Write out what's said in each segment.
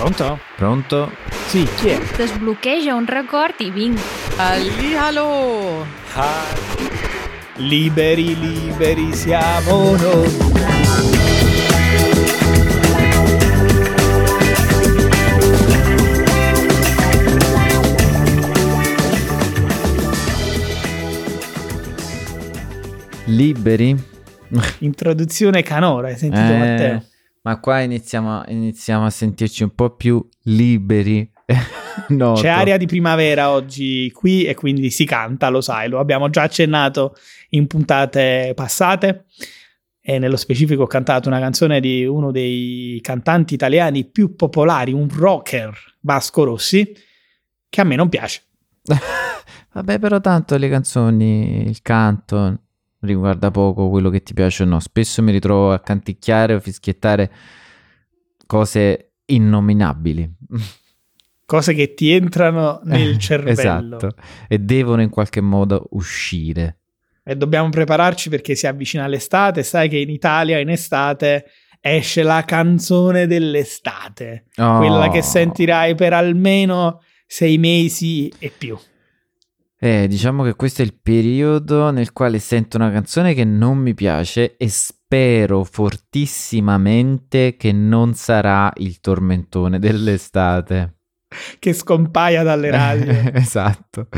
Pronto? Pronto? Sì, chi è? Desbloqueja un record i vinc. Allihalo! Ah, liberi, liberi siamo noi. Liberi? Introduzione canora, hai sentito Eh, Matteo? Ma qua iniziamo, iniziamo a sentirci un po' più liberi. C'è aria di primavera oggi qui e quindi si canta, lo sai, lo abbiamo già accennato in puntate passate e nello specifico ho cantato una canzone di uno dei cantanti italiani più popolari, un rocker, Vasco Rossi, che a me non piace. Vabbè, però tanto le canzoni, il canto riguarda poco quello che ti piace o no. Spesso mi ritrovo a canticchiare o fischiettare cose innominabili. Cose che ti entrano nel cervello. Esatto. E devono in qualche modo uscire. E dobbiamo prepararci perché si avvicina l'estate. Sai che in Italia in estate esce la canzone dell'estate, Oh. quella che sentirai per almeno sei mesi e più. Eh, diciamo che questo è il periodo nel quale sento una canzone che non mi piace e spero fortissimamente che non sarà il tormentone dell'estate. Che scompaia dalle radio. esatto.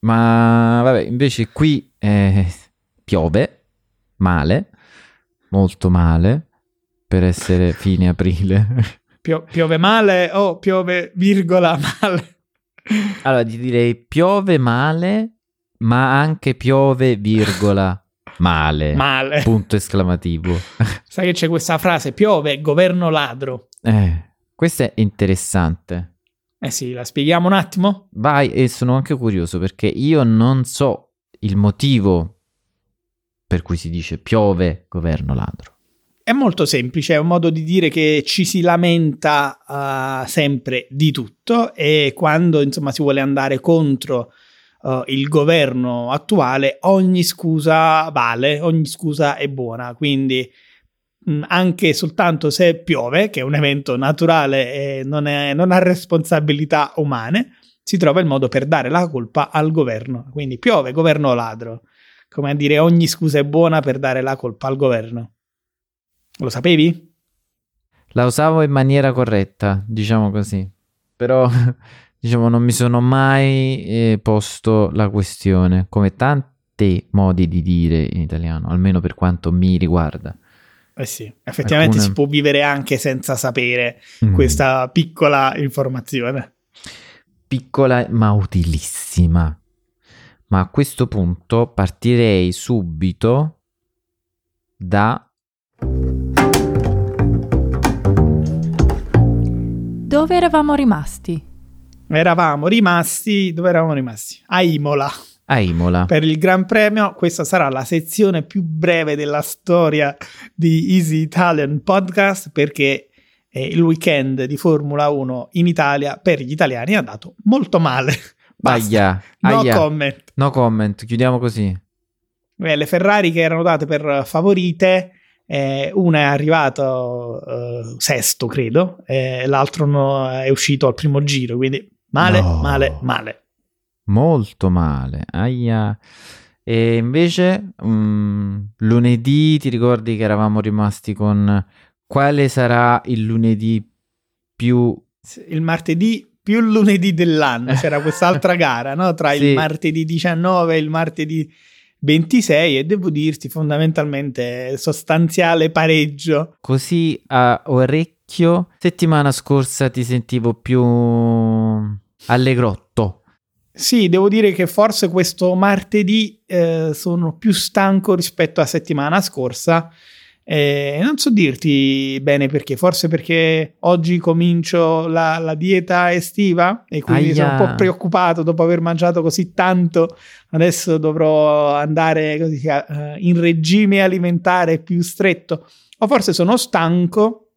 Ma vabbè, invece qui eh, piove male, molto male, per essere fine aprile. Pio- piove male o piove virgola male? Allora, ti direi piove male, ma anche piove, virgola, male. Male. Punto esclamativo. Sai che c'è questa frase, piove, governo ladro. Eh, questo è interessante. Eh sì, la spieghiamo un attimo? Vai, e sono anche curioso perché io non so il motivo per cui si dice piove governo ladro. È molto semplice, è un modo di dire che ci si lamenta uh, sempre di tutto e quando insomma si vuole andare contro uh, il governo attuale ogni scusa vale, ogni scusa è buona, quindi mh, anche soltanto se piove, che è un evento naturale e non, è, non ha responsabilità umane, si trova il modo per dare la colpa al governo. Quindi piove, governo ladro, come a dire ogni scusa è buona per dare la colpa al governo. Lo sapevi? La usavo in maniera corretta, diciamo così. Però, diciamo, non mi sono mai eh, posto la questione, come tanti modi di dire in italiano, almeno per quanto mi riguarda. Eh sì, effettivamente Alcune- si può vivere anche senza sapere Mm. questa piccola informazione. Piccola ma utilissima. Ma a questo punto partirei subito da Dove eravamo rimasti? Eravamo rimasti, dove eravamo rimasti? A Imola. a Imola. Per il Gran Premio, questa sarà la sezione più breve della storia di Easy Italian Podcast perché eh, il weekend di Formula 1 in Italia per gli italiani è andato molto male. Basta. Aia, No aia. comment. No comment, chiudiamo così. Eh, le Ferrari che erano date per favorite, eh, una è arrivato eh, sesto, credo, e l'altro no- è uscito al primo giro, quindi male, No. male, male. Molto male. Aia. E invece, mm, lunedì ti ricordi che eravamo rimasti con quale sarà il lunedì più... Il martedì più lunedì dell'anno c'era quest'altra gara, no? Tra Sì. il martedì 19 e il martedì 26 e devo dirti fondamentalmente sostanziale pareggio. Così a orecchio, settimana scorsa ti sentivo più allegrotto. Sì, devo dire che forse questo martedì eh, sono più stanco rispetto alla settimana scorsa. Eh, non so dirti bene perché, forse perché oggi comincio la, la dieta estiva e quindi Aia. sono un po' preoccupato dopo aver mangiato così tanto. Adesso dovrò andare così, eh, in regime alimentare più stretto. O forse sono stanco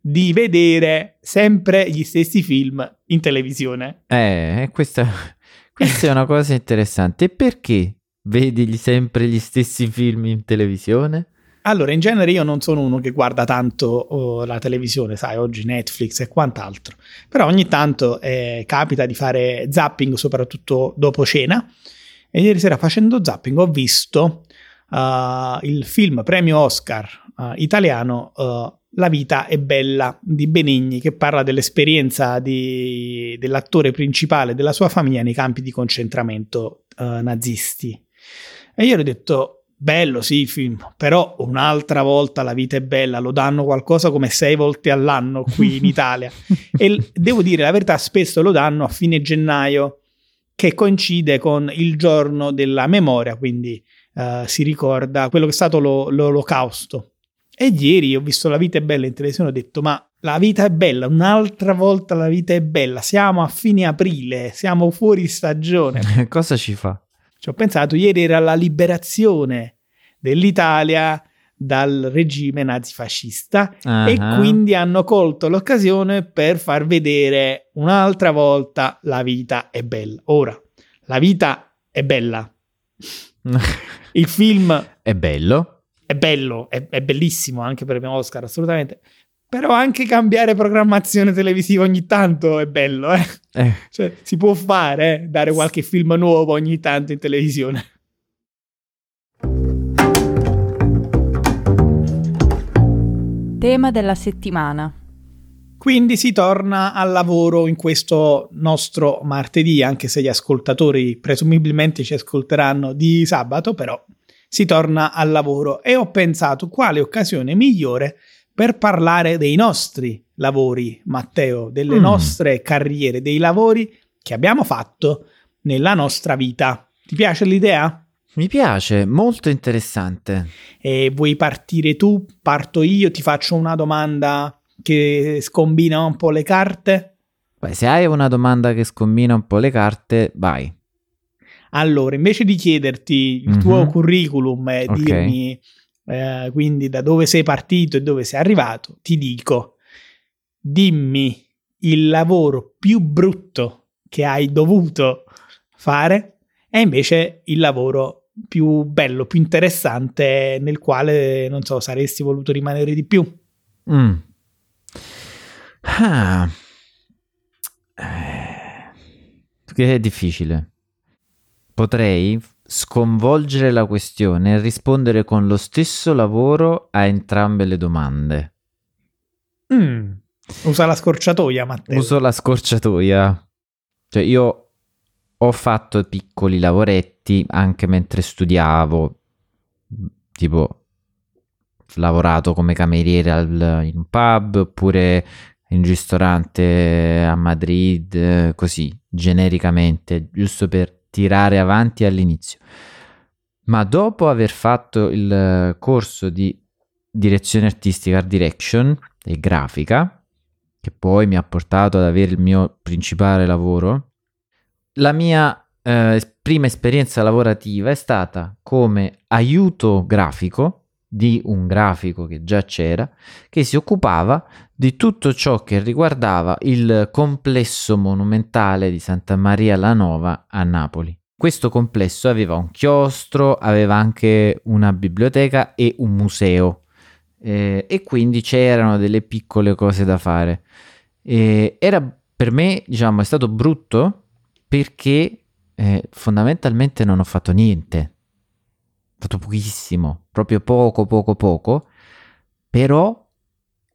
di vedere sempre gli stessi film in televisione. Eh, questa, questa è una cosa interessante. E perché vedi sempre gli stessi film in televisione? Allora, in genere io non sono uno che guarda tanto oh, la televisione, sai, oggi Netflix e quant'altro, però ogni tanto eh, capita di fare zapping, soprattutto dopo cena, e ieri sera facendo zapping ho visto uh, il film premio Oscar uh, italiano uh, La vita è bella di Benigni, che parla dell'esperienza di, dell'attore principale della sua famiglia nei campi di concentramento nazisti. E io ho detto, Bello, sì, il film, però un'altra volta la vita è bella, lo danno qualcosa come sei volte all'anno qui in Italia. e devo dire la verità, spesso lo danno a fine gennaio, che coincide con il giorno della memoria, quindi uh, si ricorda quello che è stato lo, l'olocausto. E ieri ho visto La vita è bella in televisione e ho detto, ma la vita è bella, un'altra volta la vita è bella, siamo a fine aprile, siamo fuori stagione. Cosa ci fa? Ci ho pensato, ieri era la liberazione dell'Italia dal regime nazifascista uh-huh. e quindi hanno colto l'occasione per far vedere un'altra volta la vita è bella. Ora, la vita è bella. Il film è bello. È bello, è, è bellissimo anche per Oscar, assolutamente. Però anche cambiare programmazione televisiva ogni tanto è bello, eh? eh. Cioè, si può fare, eh? dare qualche film nuovo ogni tanto in televisione. Tema della settimana. Quindi si torna al lavoro in questo nostro martedì, anche se gli ascoltatori presumibilmente ci ascolteranno di sabato, però si torna al lavoro e ho pensato quale occasione migliore per parlare dei nostri lavori, Matteo, delle mm. nostre carriere, dei lavori che abbiamo fatto nella nostra vita. Ti piace l'idea? Mi piace, molto interessante. E vuoi partire tu? Parto io, ti faccio una domanda che scombina un po' le carte? Beh, se hai una domanda che scombina un po' le carte, vai. Allora, invece di chiederti il mm-hmm. tuo curriculum e okay. dirmi eh, quindi da dove sei partito e dove sei arrivato, ti dico, dimmi il lavoro più brutto che hai dovuto fare e invece il lavoro più bello, più interessante nel quale, non so, saresti voluto rimanere di più. Mm. Ah. Eh. Che è difficile. Potrei sconvolgere la questione e rispondere con lo stesso lavoro a entrambe le domande. Mm. Usa la scorciatoia, Matteo. Uso la scorciatoia. Cioè, io ho fatto piccoli lavoretti anche mentre studiavo, tipo lavorato come cameriere al, in un pub oppure in un ristorante a Madrid, così genericamente, giusto per tirare avanti all'inizio. Ma dopo aver fatto il corso di direzione artistica, art direction e grafica, che poi mi ha portato ad avere il mio principale lavoro, la mia eh, prima esperienza lavorativa è stata come aiuto grafico di un grafico che già c'era, che si occupava di tutto ciò che riguardava il complesso monumentale di Santa Maria la Nova a Napoli. Questo complesso aveva un chiostro, aveva anche una biblioteca e un museo eh, e quindi c'erano delle piccole cose da fare. E era per me, diciamo, è stato brutto perché eh, fondamentalmente non ho fatto niente fatto pochissimo, proprio poco, poco, poco, però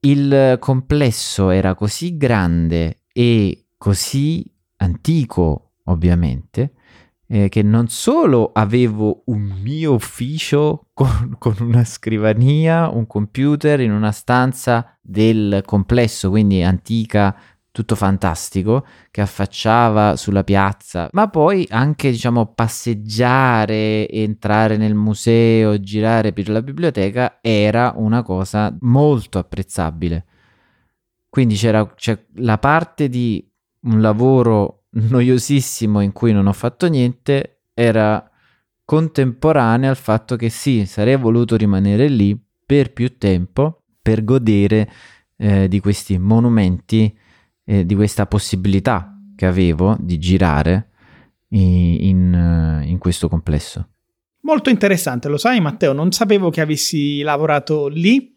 il complesso era così grande e così antico, ovviamente, eh, che non solo avevo un mio ufficio con, con, una scrivania, un computer in una stanza del complesso, quindi antica, tutto fantastico che affacciava sulla piazza, ma poi anche diciamo passeggiare, entrare nel museo, girare per la biblioteca era una cosa molto apprezzabile. Quindi c'era, c'era la parte di un lavoro noiosissimo in cui non ho fatto niente era contemporanea al fatto che sì, sarei voluto rimanere lì per più tempo per godere eh, di questi monumenti eh, di questa possibilità che avevo di girare in, in, in questo complesso. Molto interessante, lo sai Matteo, non sapevo che avessi lavorato lì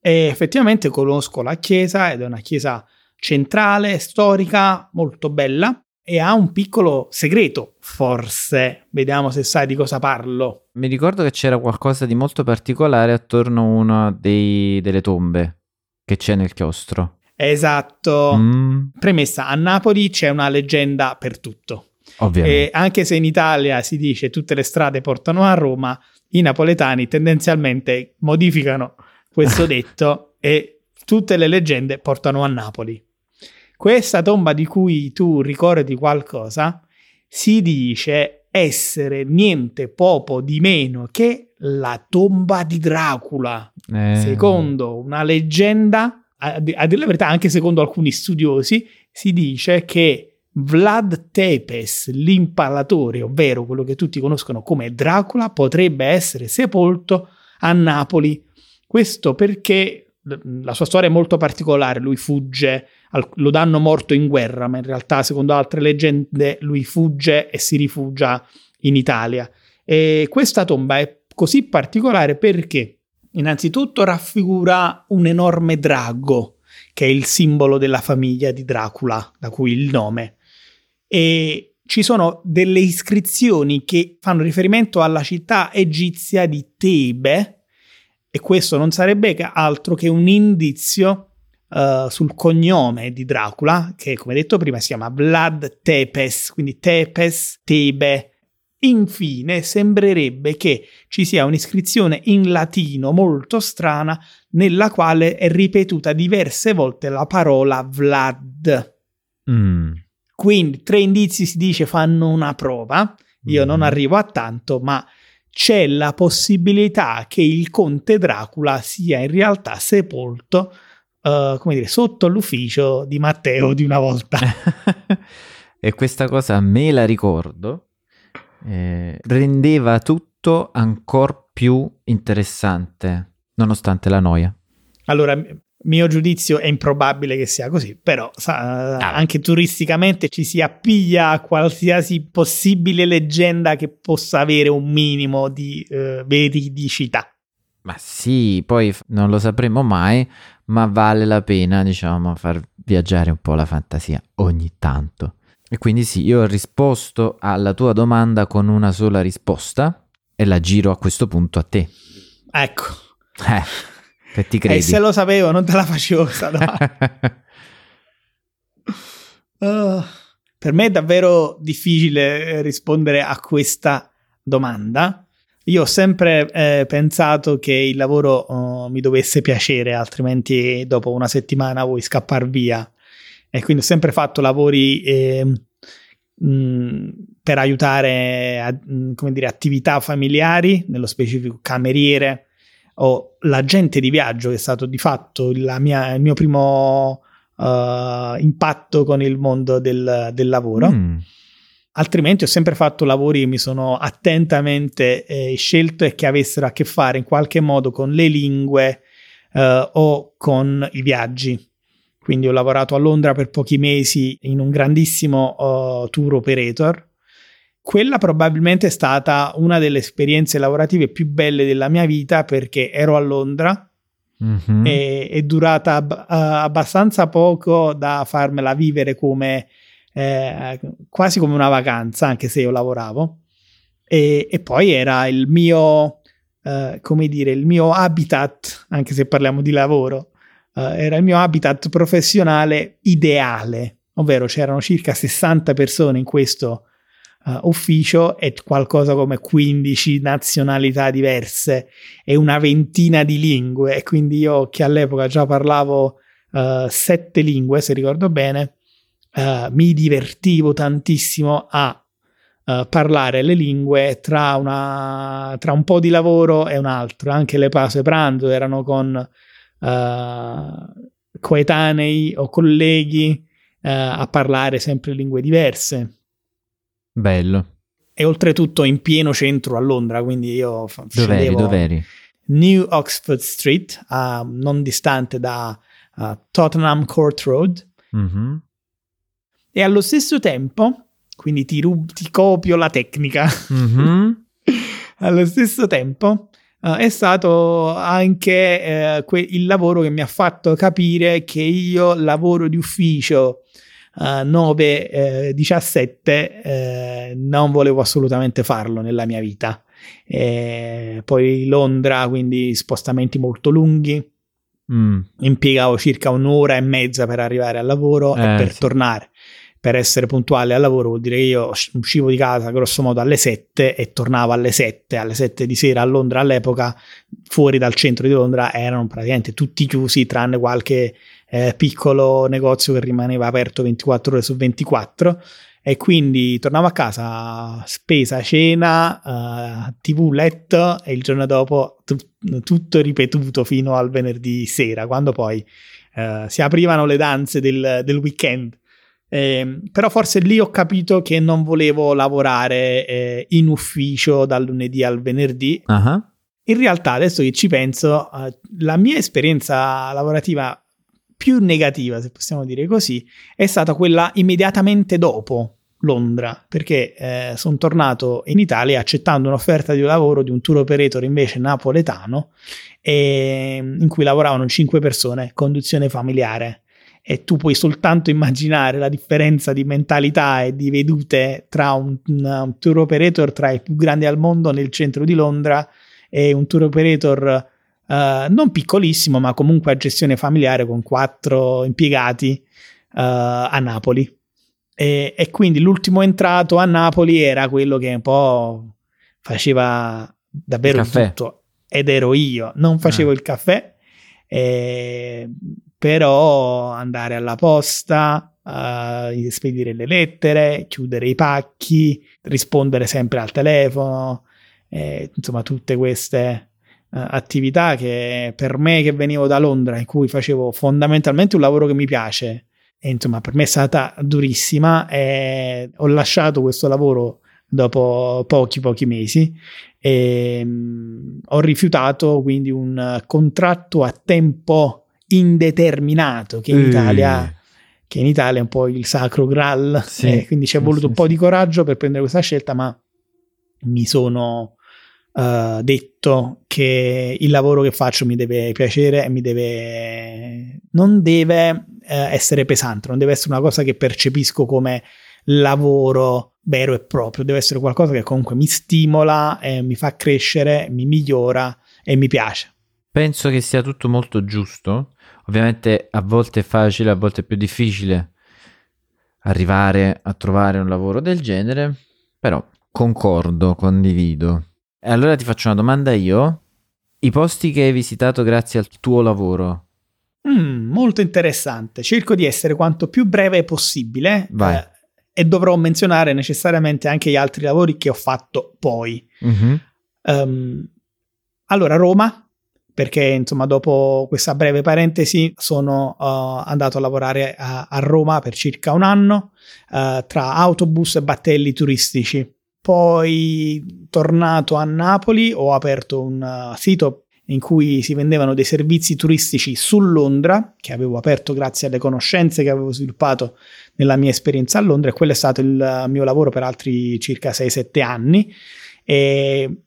e effettivamente conosco la chiesa ed è una chiesa centrale, storica, molto bella e ha un piccolo segreto, forse. Vediamo se sai di cosa parlo. Mi ricordo che c'era qualcosa di molto particolare attorno a una dei, delle tombe che c'è nel chiostro. Esatto. Mm, Premessa, a Napoli c'è una leggenda per tutto. ovviamente. E anche se in Italia si dice tutte le strade portano a Roma, i napoletani tendenzialmente modificano questo detto e tutte le leggende portano a Napoli. Questa tomba di cui tu ricordi qualcosa si dice essere niente poco di meno che la tomba di Dracula. Eh, Secondo una leggenda, a, dire la verità, anche secondo alcuni studiosi, si dice che Vlad Tepes, l'impalatore, ovvero quello che tutti conoscono come Dracula, potrebbe essere sepolto a Napoli. Questo perché la sua storia è molto particolare, lui fugge, lo danno morto in guerra, ma in realtà secondo altre leggende lui fugge e si rifugia in Italia. E questa tomba è così particolare perché innanzitutto raffigura un enorme drago, che è il simbolo della famiglia di Dracula, da cui il nome. E ci sono delle iscrizioni che fanno riferimento alla città egizia di Tebe, e questo non sarebbe altro che un indizio eh, sul cognome di Dracula, che come detto prima si chiama Vlad Tepes, quindi Tepes, Tebe. Infine, sembrerebbe che ci sia un'iscrizione in latino molto strana nella quale è ripetuta diverse volte la parola Vlad. mm, Quindi tre indizi si dice fanno una prova. Io non Mhm. arrivo a tanto, ma c'è la possibilità che il conte Dracula sia in realtà sepolto, eh, come dire, sotto l'ufficio di Matteo di una volta. e questa cosa me la ricordo. Eh, rendeva tutto ancora più interessante, nonostante la noia. Allora, mio giudizio è improbabile che sia così, però sa- Ah. anche turisticamente ci si appiglia a qualsiasi possibile leggenda che possa avere un minimo di eh, veridicità. Ma sì, poi non lo sapremo mai, ma vale la pena, diciamo, far viaggiare un po' la fantasia ogni tanto. E quindi sì, io ho risposto alla tua domanda con una sola risposta e la giro a questo punto a te. Ecco. Eh, che ti E credi? se lo sapevo, non te la facevo questa domanda. Uh, per me è davvero difficile eh, rispondere a questa domanda. Io ho sempre eh, pensato che il lavoro oh, mi dovesse piacere, altrimenti dopo una settimana vuoi scappare via. E quindi ho sempre fatto lavori eh, mh, per aiutare a- mh, come dire, attività familiari, nello specifico cameriere o l'agente di viaggio, che è stato di fatto mia- il mio primo eh, impatto con il mondo del, del lavoro. Mm, Altrimenti ho sempre fatto lavori che mi sono attentamente eh, scelto e che avessero a che fare in qualche modo con le lingue eh, o con i viaggi. Quindi ho lavorato a Londra per pochi mesi in un grandissimo eh, tour operator. Quella probabilmente è stata una delle esperienze lavorative più belle della mia vita perché ero a Londra, mhm. è, è durata ab- eh, abbastanza poco da farmela vivere come eh, quasi come una vacanza, anche se io lavoravo. E, e poi era il mio, eh, come dire, il mio habitat, anche se parliamo di lavoro, eh, era il mio habitat professionale ideale, ovvero c'erano circa 60 persone in questo eh, ufficio e qualcosa come 15 nazionalità diverse e una ventina di lingue. E quindi io, che all'epoca già parlavo eh, sette lingue, se ricordo bene, mi divertivo tantissimo a parlare le lingue tra, una, tra un po' di lavoro e un altro. Anche le pause pranzo erano con eh, coetanei o colleghi eh, a parlare sempre lingue diverse. Bello. E oltretutto in pieno centro a Londra, quindi io scendevo dov'eri? New Oxford Street, ah, non distante da Tottenham Court Road, Mhm. e allo stesso tempo, quindi ti, rub- ti copio la tecnica, Mhm. allo stesso tempo uh, è stato anche uh, que- il lavoro che mi ha fatto capire che io lavoro di ufficio uh, 9-17 eh, non volevo assolutamente farlo nella mia vita. E poi Londra, quindi spostamenti molto lunghi. Mm. Impiegavo circa un'ora e mezza per arrivare al lavoro eh, e per sì. tornare per essere puntuale al lavoro vuol dire che io uscivo di casa grosso modo alle 7 e tornavo alle 7, alle 7 di sera a Londra all'epoca, fuori dal centro di Londra erano praticamente tutti chiusi tranne qualche eh, piccolo negozio che rimaneva aperto 24 ore su 24 e quindi tornavo a casa, spesa, cena, uh, tv, letto e il giorno dopo tu- tutto ripetuto fino al venerdì sera, quando poi uh, si aprivano le danze del, del weekend. Eh, però forse lì ho capito che non volevo lavorare eh, in ufficio dal lunedì al venerdì. Uh-huh. In realtà, adesso che ci penso, uh, la mia esperienza lavorativa più negativa, se possiamo dire così, è stata quella immediatamente dopo Londra, perché eh, sono tornato in Italia accettando un'offerta di lavoro di un tour operator invece napoletano, e, in cui lavoravano 5 persone, conduzione familiare e tu puoi soltanto immaginare la differenza di mentalità e di vedute tra un, un, tour operator tra i più grandi al mondo nel centro di Londra e un tour operator uh, non piccolissimo ma comunque a gestione familiare con quattro impiegati uh, a Napoli. E, e, quindi l'ultimo entrato a Napoli era quello che un po' faceva davvero tutto. Ed ero io. Non facevo ah. il caffè e però andare alla posta, uh, spedire le lettere, chiudere i pacchi, rispondere sempre al telefono, eh, insomma tutte queste uh, attività che per me che venivo da Londra, in cui facevo fondamentalmente un lavoro che mi piace, e insomma per me è stata durissima e ho lasciato questo lavoro dopo pochi pochi mesi e um, ho rifiutato quindi un contratto a tempo indeterminato che in, Italia, che in Italia è un po' il sacro graal, sì, eh, quindi ci è voluto sì, un po' di coraggio per prendere questa scelta, ma mi sono uh, detto che il lavoro che faccio mi deve piacere e mi deve non deve uh, essere pesante, non deve essere una cosa che percepisco come lavoro vero e proprio, deve essere qualcosa che comunque mi stimola, eh, mi fa crescere, mi migliora e mi piace. Penso che sia tutto molto giusto Ovviamente a volte è facile, a volte è più difficile arrivare a trovare un lavoro del genere, però concordo, condivido. E allora ti faccio una domanda io. I posti che hai visitato grazie al tuo lavoro? Mm, molto interessante. Cerco di essere quanto più breve possibile. Vai. Eh, e dovrò menzionare necessariamente anche gli altri lavori che ho fatto poi. Mm-hmm. Um, allora, Roma, perché insomma dopo questa breve parentesi sono uh, andato a lavorare a, a, Roma per circa un anno uh, tra autobus e battelli turistici. Poi tornato a Napoli ho aperto un uh, sito in cui si vendevano dei servizi turistici su Londra, che avevo aperto grazie alle conoscenze che avevo sviluppato nella mia esperienza a Londra e quello è stato il mio lavoro per altri circa 6-7 anni. E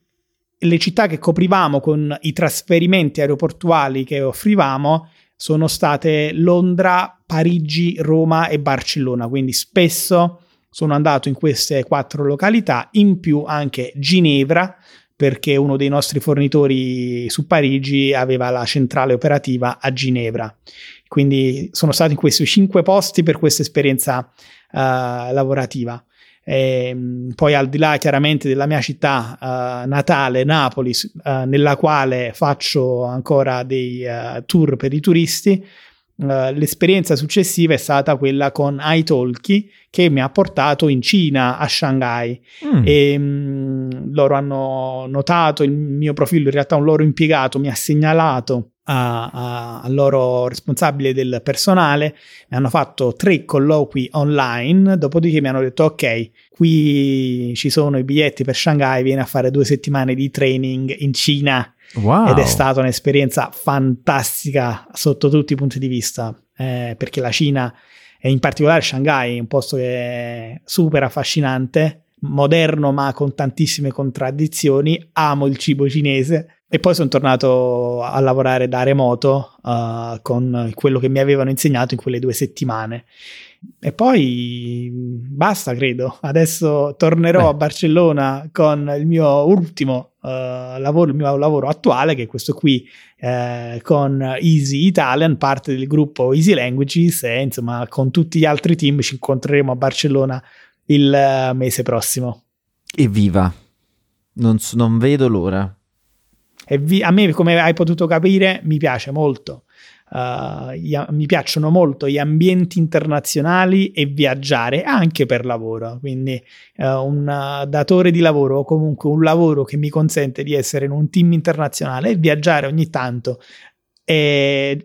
le città che coprivamo con i trasferimenti aeroportuali che offrivamo sono state Londra, Parigi, Roma e Barcellona, quindi spesso sono andato in queste quattro località, in più anche Ginevra, perché uno dei nostri fornitori su Parigi aveva la centrale operativa a Ginevra. Quindi sono stato in questi cinque posti per questa esperienza uh, lavorativa. E, ehm, poi al di là chiaramente della mia città uh, natale, Napoli, uh, nella quale faccio ancora dei uh, tour per i turisti, l'esperienza successiva è stata quella con iTalki che mi ha portato in Cina, a Shanghai. Mm. E, um, loro hanno notato il mio profilo, in realtà un loro impiegato mi ha segnalato al loro responsabile del personale, mi hanno fatto tre colloqui online, dopodiché mi hanno detto ok, qui ci sono i biglietti per Shanghai, vieni a fare due settimane di training in Cina. Wow. Ed è stata un'esperienza fantastica sotto tutti i punti di vista, eh, perché la Cina, e in particolare Shanghai, è un posto che è super affascinante, moderno ma con tantissime contraddizioni, amo il cibo cinese e poi sono tornato a lavorare da remoto uh, con quello che mi avevano insegnato in quelle due settimane. E poi basta, credo. Adesso tornerò Beh. a Barcellona con il mio ultimo uh, lavoro, il mio lavoro attuale, che è questo qui uh, con Easy Italian, parte del gruppo Easy Languages e insomma con tutti gli altri team ci incontreremo a Barcellona il mese prossimo. Evviva! Non, non vedo l'ora. Vi, a me, come hai potuto capire, mi piace molto. Uh, gli, mi piacciono molto gli ambienti internazionali e viaggiare anche per lavoro. Quindi, uh, un datore di lavoro o comunque un lavoro che mi consente di essere in un team internazionale e viaggiare ogni tanto è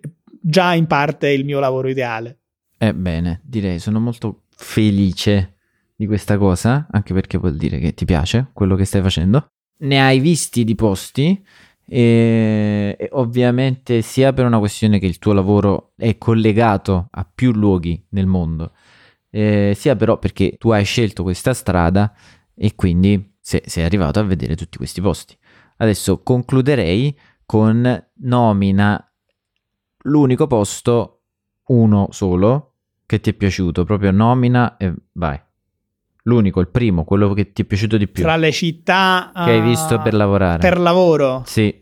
già in parte il mio lavoro ideale. Ebbene, direi sono molto felice di questa cosa, anche perché vuol dire che ti piace quello che stai facendo. Ne hai visti di posti e, e, ovviamente sia per una questione che il tuo lavoro è collegato a più luoghi nel mondo, eh, sia però perché tu hai scelto questa strada e quindi sei, sei arrivato a vedere tutti questi posti. Adesso concluderei con nomina l'unico posto, uno solo, che ti è piaciuto, proprio nomina e vai. L'unico, il primo, quello che ti è piaciuto di più. Tra le città che hai visto per lavorare. Per lavoro. Sì.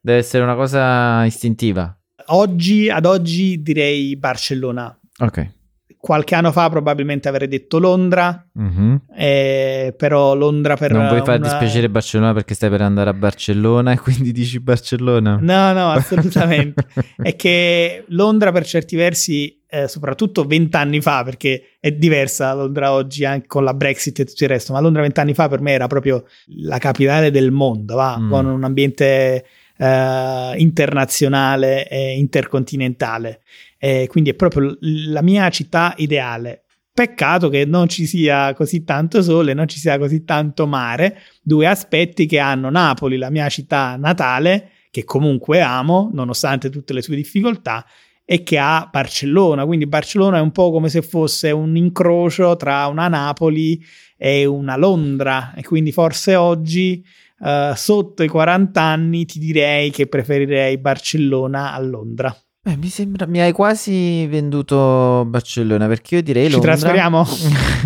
Deve essere una cosa istintiva. Oggi, ad oggi direi Barcellona. Ok. Qualche anno fa probabilmente avrei detto Londra, mm-hmm. eh, però Londra per... Non vuoi far una... dispiacere Barcellona perché stai per andare a Barcellona e quindi dici Barcellona? No, no, assolutamente. è che Londra per certi versi, eh, soprattutto vent'anni fa, perché è diversa Londra oggi anche con la Brexit e tutto il resto, ma Londra vent'anni fa per me era proprio la capitale del mondo, va? Mm. con un ambiente eh, internazionale e intercontinentale. Eh, quindi è proprio la mia città ideale. Peccato che non ci sia così tanto sole, non ci sia così tanto mare, due aspetti che hanno Napoli, la mia città natale, che comunque amo, nonostante tutte le sue difficoltà, e che ha Barcellona. Quindi Barcellona è un po' come se fosse un incrocio tra una Napoli e una Londra. E quindi forse oggi uh, sotto i 40 anni ti direi che preferirei Barcellona a Londra. Beh, mi sembra, mi hai quasi venduto Barcellona perché io direi Londra. Ci trasferiamo?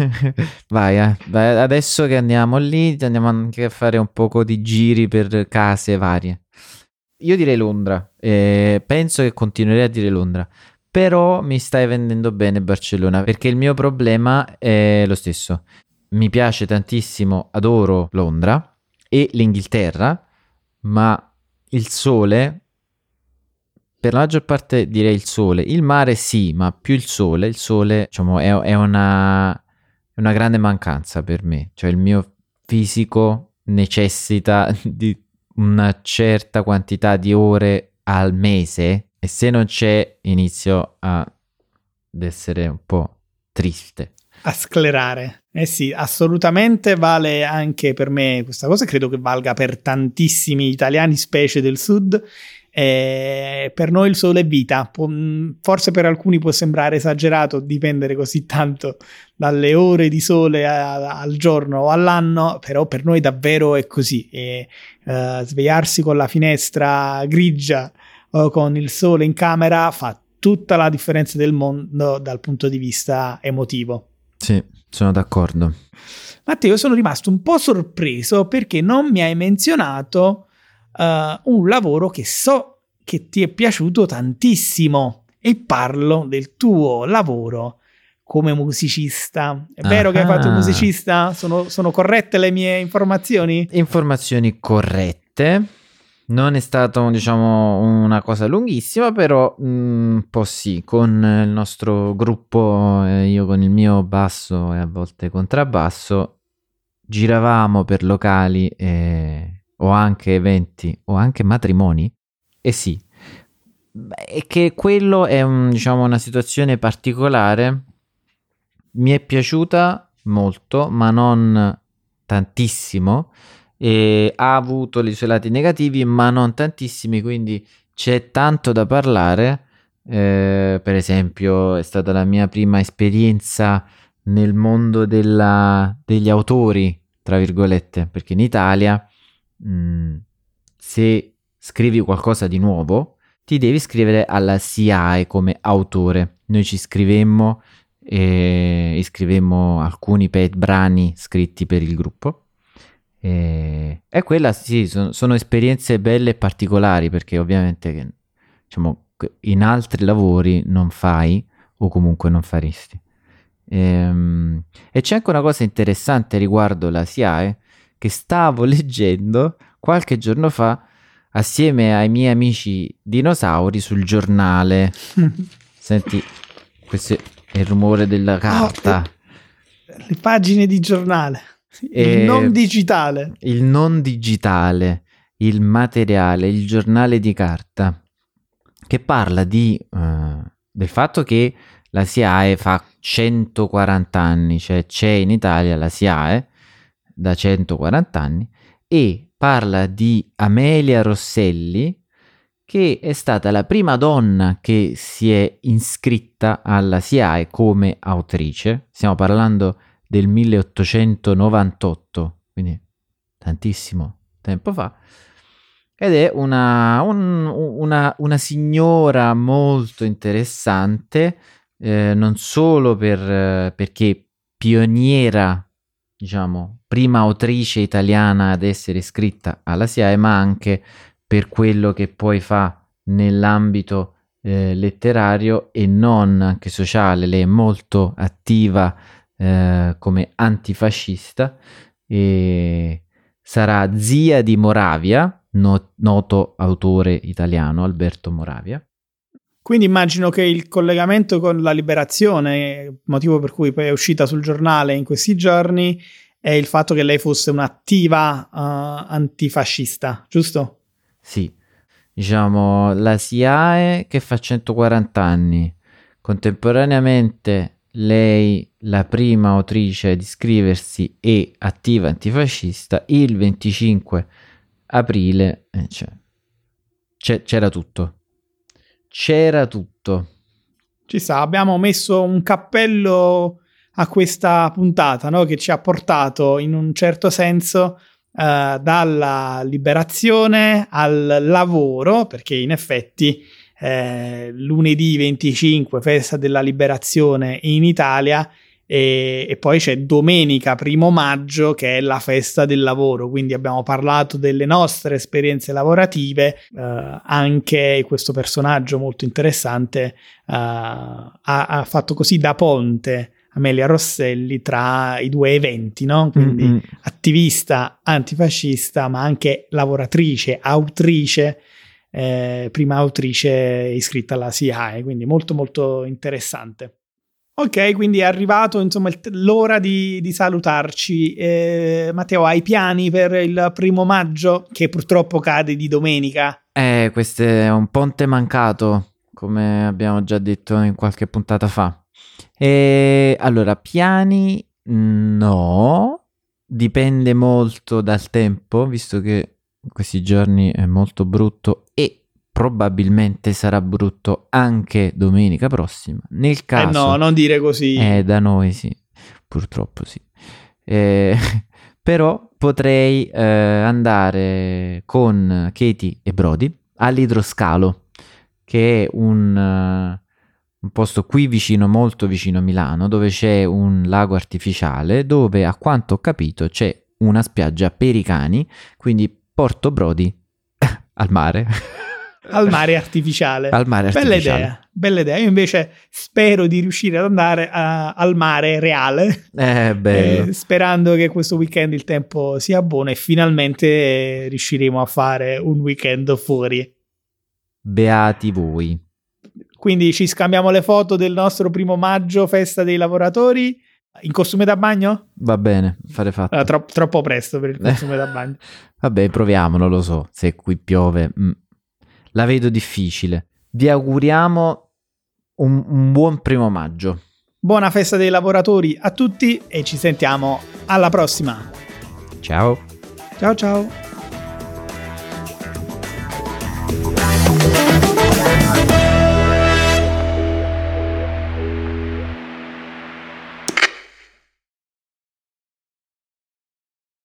vai, eh. Vai, adesso che andiamo lì andiamo anche a fare un poco di giri per case varie. Io direi Londra, eh, penso che continuerei a dire Londra, però mi stai vendendo bene Barcellona perché il mio problema è lo stesso. Mi piace tantissimo, adoro Londra, e l'Inghilterra, ma il sole, per la maggior parte direi il sole, il mare sì, ma più il sole, il sole diciamo, è, è una, una grande mancanza per me, cioè il mio fisico necessita di una certa quantità di ore al mese e se non c'è inizio ad essere un po' triste. A sclerare. Eh sì, assolutamente vale anche per me questa cosa, credo che valga per tantissimi italiani, specie del sud. Eh, per noi il sole è vita, Pu- mm, forse per alcuni può sembrare esagerato dipendere così tanto dalle ore di sole a- al giorno o all'anno, però per noi davvero è così. E, uh, svegliarsi con la finestra grigia o con il sole in camera fa tutta la differenza del mondo dal punto di vista emotivo. Sì, sono d'accordo. Matteo, sono rimasto un po' sorpreso perché non mi hai menzionato uh, un lavoro che so che ti è piaciuto tantissimo e parlo del tuo lavoro come musicista. È vero che hai fatto il musicista? Sono, sono corrette le mie informazioni? Informazioni corrette. Non è stata, diciamo, una cosa lunghissima, però mm, un po' sì, con il nostro gruppo, eh, io con il mio basso e a volte contrabbasso, giravamo per locali eh, o anche eventi o anche matrimoni. E sì, è che quello è un, diciamo, una situazione particolare. Mi è piaciuta molto, ma non tantissimo e ha avuto i suoi lati negativi, ma non tantissimi, quindi c'è tanto da parlare. Eh, per esempio, è stata la mia prima esperienza nel mondo della, degli autori, tra virgolette, perché in Italia mm, se scrivi qualcosa di nuovo, ti devi iscrivere alla SIAE come autore. Noi ci iscrivemmo e iscrivemmo alcuni pe- brani scritti per il gruppo. E, e quella sì, sono, sono, esperienze belle e particolari perché ovviamente diciamo, in altri lavori non fai o comunque non faresti. E, ehm, e c'è anche una cosa interessante riguardo la SIAE che stavo leggendo qualche giorno fa assieme ai miei amici dinosauri sul giornale. Senti, questo è il rumore della carta. Oh, le pagine di giornale. Il eh, non digitale. Il non digitale, il materiale, il giornale di carta, che parla di, uh, del fatto che la SIAE fa 140 anni, cioè c'è in Italia la SIAE da 140 anni e parla di Amelia Rosselli, che è stata la prima donna che si è iscritta alla SIAE come autrice. Stiamo parlando del 1898, quindi tantissimo tempo fa. Ed è una, un, una, una signora molto interessante, eh, non solo per, perché pioniera diciamo, prima autrice italiana ad essere iscritta alla SIAE, ma anche per quello che poi fa nell'ambito eh, letterario e non anche sociale. Lei è molto attiva eh, come antifascista e sarà zia di Moravia, no- noto autore italiano Alberto Moravia. Quindi immagino che il collegamento con la liberazione, motivo per cui poi è uscita sul giornale in questi giorni, è il fatto che lei fosse un'attiva uh, antifascista, giusto? Sì, diciamo la SIAE che fa 140 anni, contemporaneamente lei la prima autrice ad iscriversi e attiva antifascista, il 25 aprile eh, cioè, c'era tutto c'era tutto. Ci sta, abbiamo messo un cappello a questa puntata no? che ci ha portato in un certo senso uh, dalla liberazione al lavoro, perché in effetti eh, lunedì 25, festa della liberazione in Italia, e, e, poi c'è domenica primo maggio che è la festa del lavoro quindi abbiamo parlato delle nostre esperienze lavorative eh, anche questo personaggio molto interessante eh, ha, ha, fatto così da ponte Amelia Rosselli tra i due eventi no? quindi mm-hmm. attivista antifascista ma anche lavoratrice autrice eh, prima autrice iscritta alla SIAE quindi molto molto interessante Ok, quindi è arrivato insomma l'ora di, di salutarci. Eh, Matteo, hai piani per il primo maggio che purtroppo cade di domenica? Eh, questo è un ponte mancato, come abbiamo già detto in qualche puntata fa. E allora, piani no, dipende molto dal tempo, visto che in questi giorni è molto brutto e probabilmente sarà brutto anche domenica prossima. Nel caso... Eh no, non dire così. Eh, da noi sì, purtroppo sì. Eh, però potrei eh, andare con Katie e Brody all'idroscalo, che è un, uh, un posto qui vicino, molto vicino a Milano, dove c'è un lago artificiale, dove a quanto ho capito c'è una spiaggia per i cani, quindi porto Brody al mare. al mare artificiale. Al mare artificiale. Bella idea, bella idea. Io invece spero di riuscire ad andare a, al mare reale. Eh. Eh, sperando che questo weekend il tempo sia buono e finalmente eh, riusciremo a fare un weekend fuori. Beati voi. Quindi ci scambiamo le foto del nostro primo maggio, festa dei lavoratori. In costume da bagno? Va bene, fare fatto. Uh, tro- troppo presto per il costume da bagno. Vabbè, proviamo, non lo so. Se qui piove. Mm la vedo difficile. Vi auguriamo un, un buon primo maggio. Buona festa dei lavoratori a tutti e ci sentiamo alla prossima. Ciao. Ciao ciao.